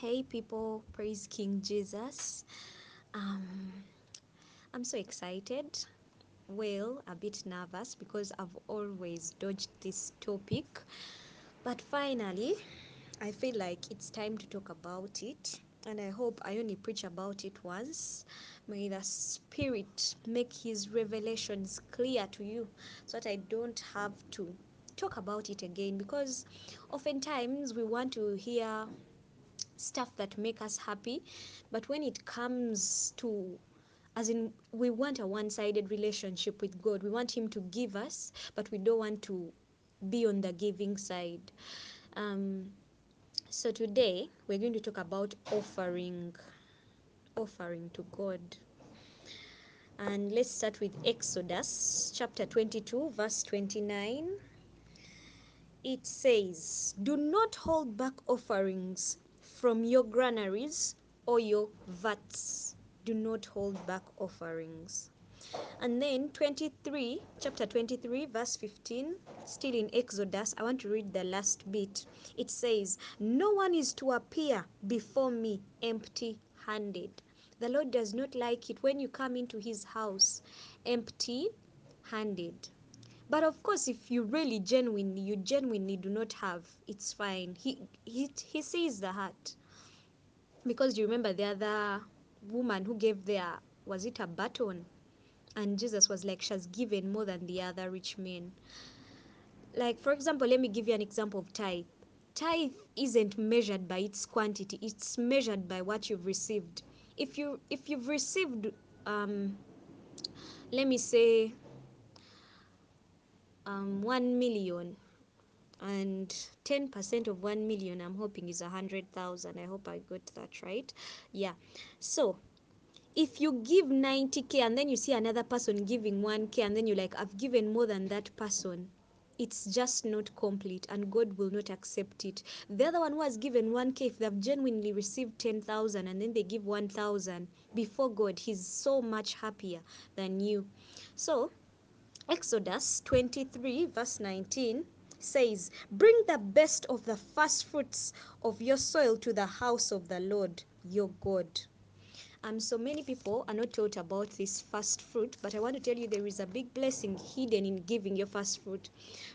Hey people, praise King Jesus. Um, I'm so excited. Well, a bit nervous because I've always dodged this topic. But finally, I feel like it's time to talk about it. And I hope I only preach about it once. May the Spirit make His revelations clear to you so that I don't have to talk about it again. Because oftentimes we want to hear stuff that make us happy but when it comes to as in we want a one-sided relationship with god. We want him to give us but we don't want to be on the giving side. Um, so today we're going to talk about offering offering to god. And let's start with exodus chapter 22 verse 29 it says, Do not hold back offerings from your granaries or your vats. Do not hold back offerings. And then 23, chapter 23, verse 15, still in Exodus, I want to read the last bit. It says, No one is to appear before me empty handed. The Lord does not like it when you come into his house empty handed. But of course, if you really genuinely, you genuinely do not have, it's fine. He he he sees the heart. Because do you remember the other woman who gave their was it a baton? And Jesus was like, She's given more than the other rich men. Like, for example, let me give you an example of tithe. Tithe isn't measured by its quantity, it's measured by what you've received. If you if you've received um let me say um, 1 million and 10% of 1 million i'm hoping is 100000 i hope i got that right. Yeah. So if you give 90k and then you see another person giving 1k and then you're like i've given more than that person it's just not complete and god will not accept it. The other one who has given 1k if they've genuinely received 10000 and then they give 1000 before god he's so much happier than you. So Exodus 23, verse 19 says, Bring the best of the first fruits of your soil to the house of the Lord your God. Um, so many people are not taught about this first fruit, but I want to tell you there is a big blessing hidden in giving your first fruit.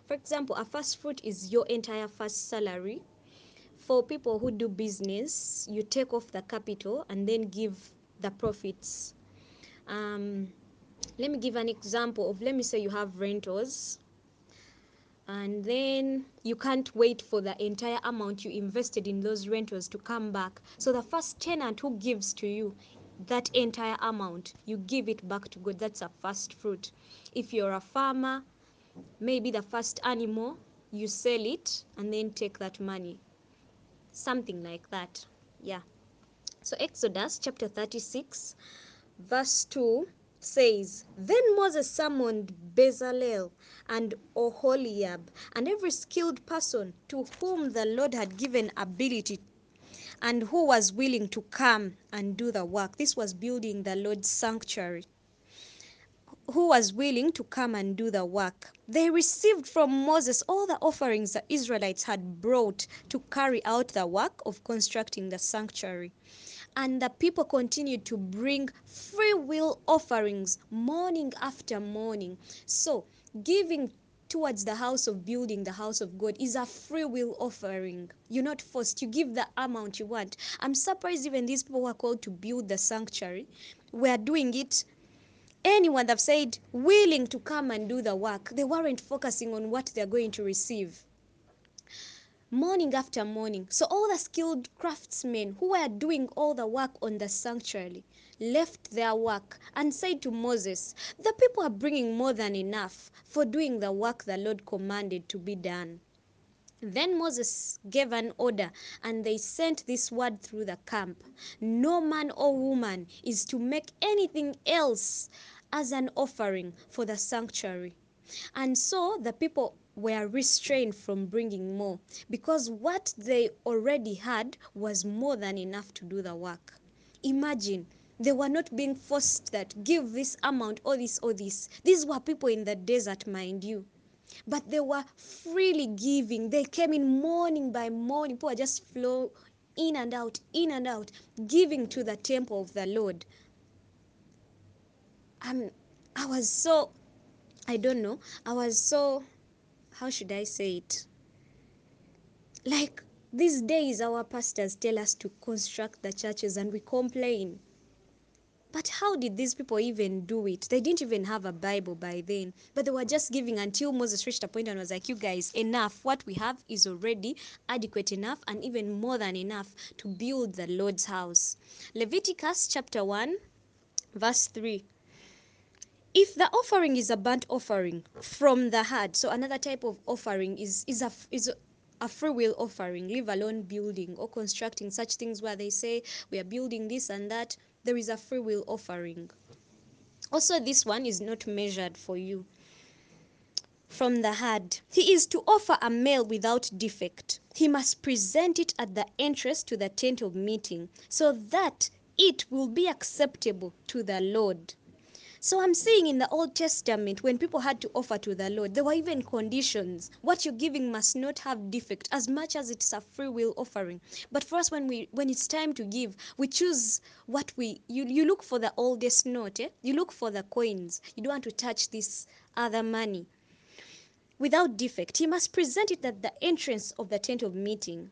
For example, a first fruit is your entire first salary. For people who do business, you take off the capital and then give the profits. Um, let me give an example of let me say you have rentals and then you can't wait for the entire amount you invested in those rentals to come back. So the first tenant who gives to you that entire amount you give it back to god. That's a first fruit. If you're a farmer maybe the first animal you sell it and then take that money. Something like that. Yeah. So exodus chapter 36 verse 2 says, Then Moses summoned Bezalel and Oholiab and every skilled person to whom the Lord had given ability and who was willing to come and do the work. This was building the Lord's sanctuary. Who was willing to come and do the work? They received from Moses all the offerings the Israelites had brought to carry out the work of constructing the sanctuary and the people continued to bring free will offerings morning after morning. So, giving towards the house of building the house of God is a free will offering. You're not forced, you give the amount you want. I'm surprised even these people who are called to build the sanctuary were doing it. Anyone that said willing to come and do the work, they weren't focusing on what they're going to receive morning after morning. So all the skilled craftsmen who were doing all the work on the sanctuary left their work and said to Moses, The people are bringing more than enough for doing the work the Lord commanded to be done. Then Moses gave an order, and they sent this word through the camp No man or woman is to make anything else as an offering for the sanctuary. And so the people were restrained from bringing more because what they already had was more than enough to do the work. Imagine they were not being forced that give this amount or this or this. These were people in the desert, mind you. But they were freely giving. They came in morning by morning. People were just flow, in and out, in and out, giving to the temple of the Lord. Um, I was so, I don't know, I was so, how should I say it? Like these days, our pastors tell us to construct the churches and we complain. But how did these people even do it? They didn't even have a Bible by then, but they were just giving until Moses reached a point and was like, You guys, enough. What we have is already adequate enough and even more than enough to build the Lord's house. Leviticus chapter 1, verse 3. If the offering is a burnt offering from the heart, so another type of offering is, is, a, is a free will offering, leave alone building or constructing such things where they say we are building this and that there is a free will offering. Also, this one is not measured for you. From the heart, he is to offer a male without defect. He must present it at the entrance to the tent of meeting, so that it will be acceptable to the Lord. So I'm saying in the Old Testament, when people had to offer to the Lord, there were even conditions. What you're giving must not have defect, as much as it's a free will offering. But for us, when we when it's time to give, we choose what we you you look for the oldest note. Eh? You look for the coins. You don't want to touch this other money. Without defect, he must present it at the entrance of the tent of meeting.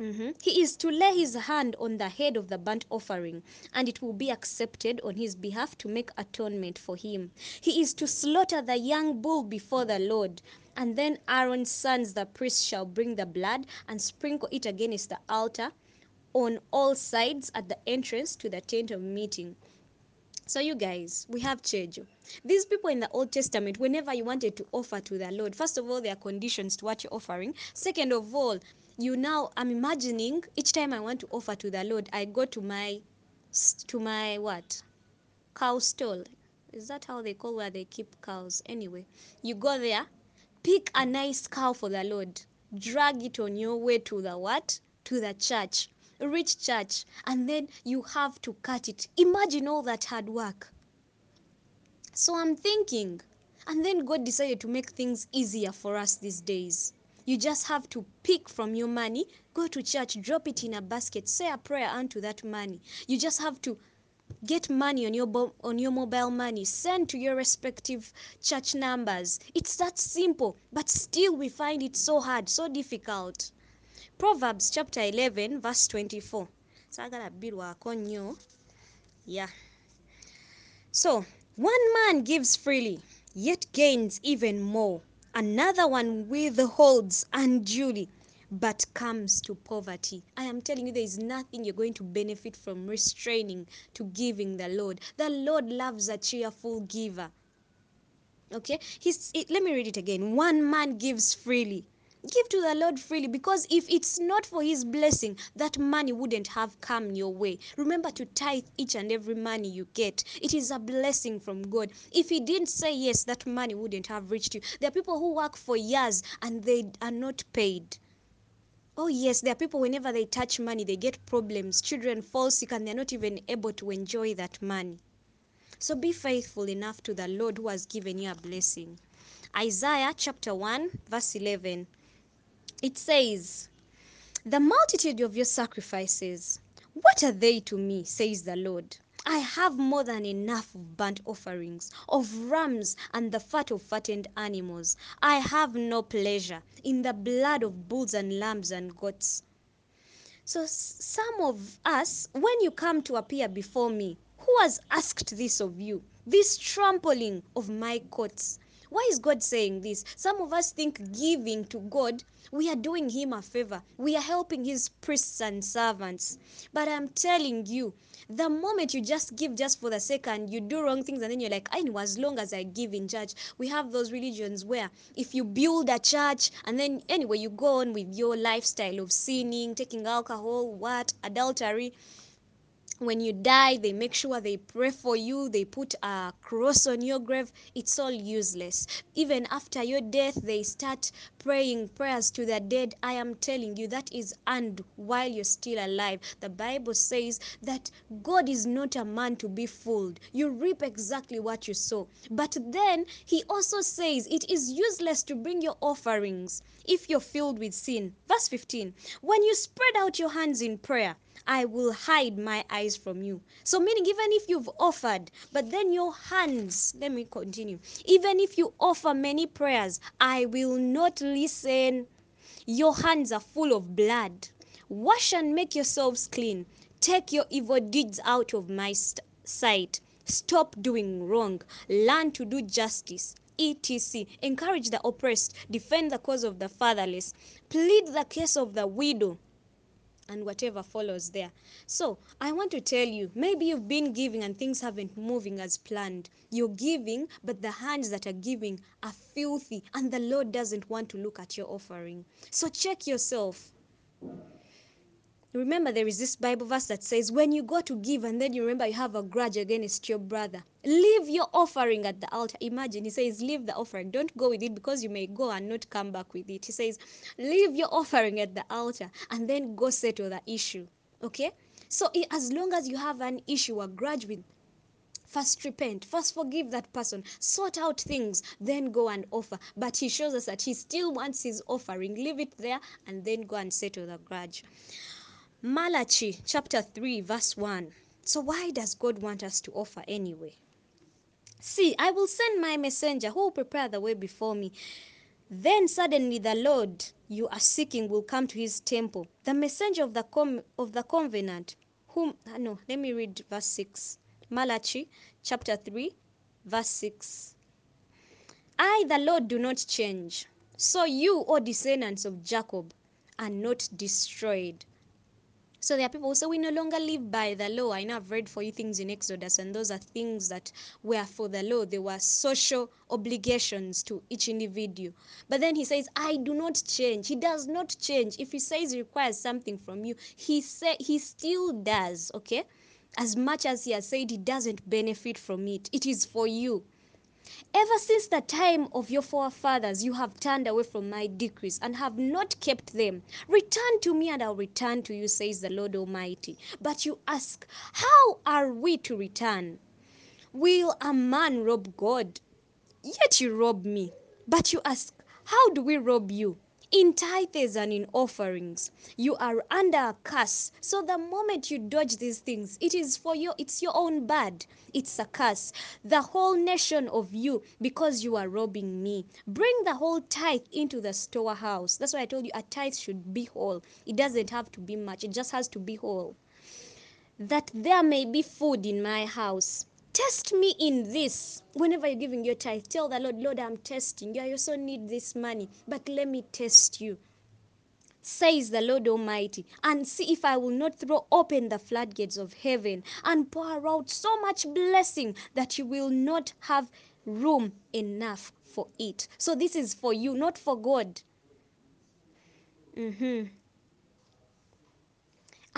Mhm. He is to lay his hand on the head of the burnt offering, and it will be accepted on his behalf to make atonement for him. He is to slaughter the young bull before the Lord, and then Aaron's sons, the priests, shall bring the blood and sprinkle it against the altar on all sides at the entrance to the tent of meeting. So, you guys, we have Cheju. These people in the Old Testament, whenever you wanted to offer to the Lord, first of all, there are conditions to what you're offering. Second of all, you now, I'm imagining each time I want to offer to the Lord, I go to my, to my what? Cow stall. Is that how they call where they keep cows? Anyway, you go there, pick a nice cow for the Lord, drag it on your way to the what? To the church reach church and then you have to cut it. Imagine all that hard work. So I'm thinking, and then God decided to make things easier for us these days. You just have to pick from your money, go to church, drop it in a basket, say a prayer unto that money. You just have to get money on your bo- on your mobile money, send to your respective church numbers. It's that simple, but still we find it so hard, so difficult. Proverbs chapter 11 verse 24. Sagala birwako nnyo. Yeah. So, one man gives freely, yet gains even more. Another one withholds unduly, but comes to poverty. I am telling you, there is nothing you're going to benefit from restraining to giving the Lord. The Lord loves a cheerful giver. Okay? He's, it, let me read it again. One man gives freely, give to the Lord freely because if it's not for His blessing, that money wouldn't have come your way. Remember to tithe each and every money you get. It is a blessing from God. If He didn't say yes, that money wouldn't have reached you. There are people who work for years and they are not paid. Oh, yes, there are people, whenever they touch money, they get problems. Children fall sick and they're not even able to enjoy that money. So be faithful enough to the Lord who has given you a blessing. Isaiah chapter 1, verse 11. It says, The multitude of your sacrifices, what are they to me, says the Lord? I have more than enough of burnt offerings, of rams and the fat of fattened animals. I have no pleasure in the blood of bulls and lambs and goats. So, some of us, when you come to appear before me, who has asked this of you? This trampling of my courts. Why is God saying this? Some of us think giving to God, we are doing Him a favor. We are helping His priests and servants. But I'm telling you, the moment you just give just for the sake and you do wrong things and then you're like, I know as long as I give in church, we have those religions where if you build a church and then anyway you go on with your lifestyle of sinning, taking alcohol, what, adultery, when you die they make sure they pray for you they put a cross on your grave it's all useless even after your death they start praying prayers to the dead, I am telling you that is and while you're still alive. The Bible says that God is not a man to be fooled. You reap exactly what you sow. But then he also says it is useless to bring your offerings if you're filled with sin. Verse 15 When you spread out your hands in prayer, I will hide my eyes from you. So, meaning, even if you've offered, but then your hands, let me continue. Even if you offer many prayers, I will not listen. Your hands are full of blood. Wash and make yourselves clean. Take your evil deeds out of my sight. Stop doing wrong. Learn to do justice. etc. Encourage the oppressed. Defend the cause of the fatherless. Plead the case of the widow and whatever follows there. So, I want to tell you, maybe you've been giving and things haven't moving as planned. You're giving, but the hands that are giving are filthy, and the Lord doesn't want to look at your offering. So, check yourself. Remember, there is this Bible verse that says, When you go to give and then you remember you have a grudge against your brother, leave your offering at the altar. Imagine, he says, Leave the offering. Don't go with it because you may go and not come back with it. He says, Leave your offering at the altar and then go settle the issue. Okay? So, as long as you have an issue, a grudge with First repent, first forgive that person, sort out things, then go and offer. But he shows us that he still wants his offering. Leave it there and then go and settle the grudge. Malachi chapter 3, verse 1. So, why does God want us to offer anyway? See, I will send my messenger who will prepare the way before me. Then suddenly the Lord you are seeking will come to his temple. The messenger of the, com- of the covenant, whom, ah, no, let me read verse 6. Malachi chapter 3, verse 6. I, the Lord, do not change. So you, O descendants of Jacob, are not destroyed. So there are people who say we no longer live by the law. I know I've read for you things in Exodus, and those are things that were for the law. They were social obligations to each individual. But then he says, I do not change. He does not change. If he says he requires something from you, he say he still does, okay? As much as he has said he doesn't benefit from it, it is for you. Ever since the time of your forefathers, you have turned away from my decrees and have not kept them. Return to me, and I'll return to you, says the Lord Almighty. But you ask, How are we to return? Will a man rob God? Yet you rob me. But you ask, How do we rob you? In tithes and in offerings, you are under a curse. So the moment you dodge these things, it is for you, it's your own bad. It's a curse. The whole nation of you, because you are robbing me. Bring the whole tithe into the storehouse. That's why I told you a tithe should be whole. It doesn't have to be much, it just has to be whole. That there may be food in my house. Test me in this. Whenever you're giving your tithe, tell the Lord, Lord, I'm testing you. I also need this money, but let me test you says the Lord Almighty, and see if I will not throw open the floodgates of heaven and pour out so much blessing that you will not have room enough for it. So, this is for you, not for God. Mm-hmm.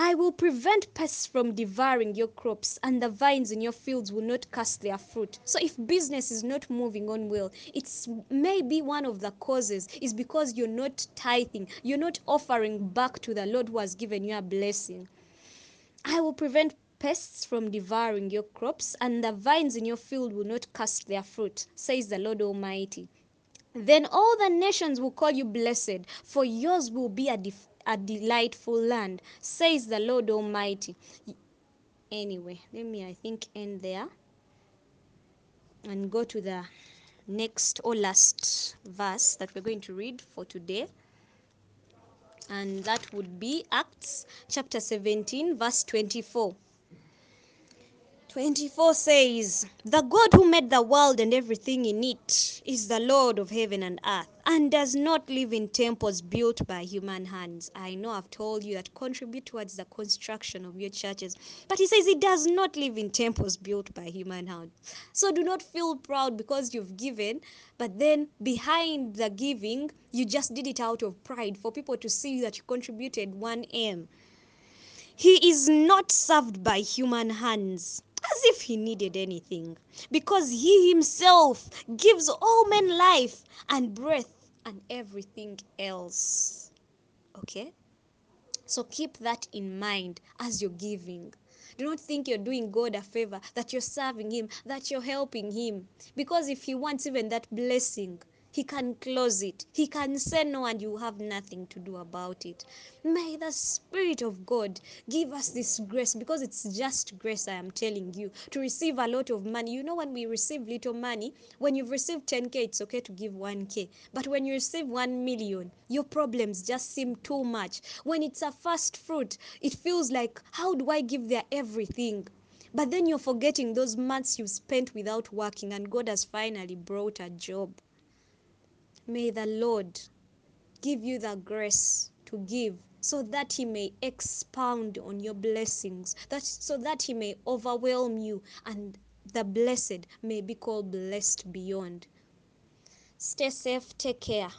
I will prevent pests from devouring your crops, and the vines in your fields will not cast their fruit. So, if business is not moving on well, it's maybe one of the causes is because you're not tithing, you're not offering back to the Lord who has given you a blessing. I will prevent pests from devouring your crops, and the vines in your field will not cast their fruit, says the Lord Almighty. Then all the nations will call you blessed, for yours will be a a delightful land, says the Lord Almighty. Anyway, let me, I think, end there and go to the next or last verse that we're going to read for today. And that would be Acts chapter 17, verse 24. 24 says, The God who made the world and everything in it is the Lord of heaven and earth and does not live in temples built by human hands. I know I've told you that contribute towards the construction of your churches, but he says he does not live in temples built by human hands. So do not feel proud because you've given, but then behind the giving, you just did it out of pride for people to see that you contributed 1M. He is not served by human hands as if he needed anything, because he himself gives all men life and breath and everything else. Okay? So keep that in mind as you're giving. Do not think you're doing God a favor, that you're serving Him, that you're helping Him. Because if He wants even that blessing, He can close it. He can say no, and you have nothing to do about it. May the Spirit of God give us this grace because it's just grace, I am telling you, to receive a lot of money. You know, when we receive little money, when you've received 10K, it's okay to give 1K. But when you receive 1 million, your problems just seem too much. When it's a first fruit, it feels like, how do I give their everything? But then you're forgetting those months you spent without working, and God has finally brought a job. May the Lord give you the grace to give so that he may expound on your blessings that so that he may overwhelm you and the blessed may be called blessed beyond. Stay safe. Take care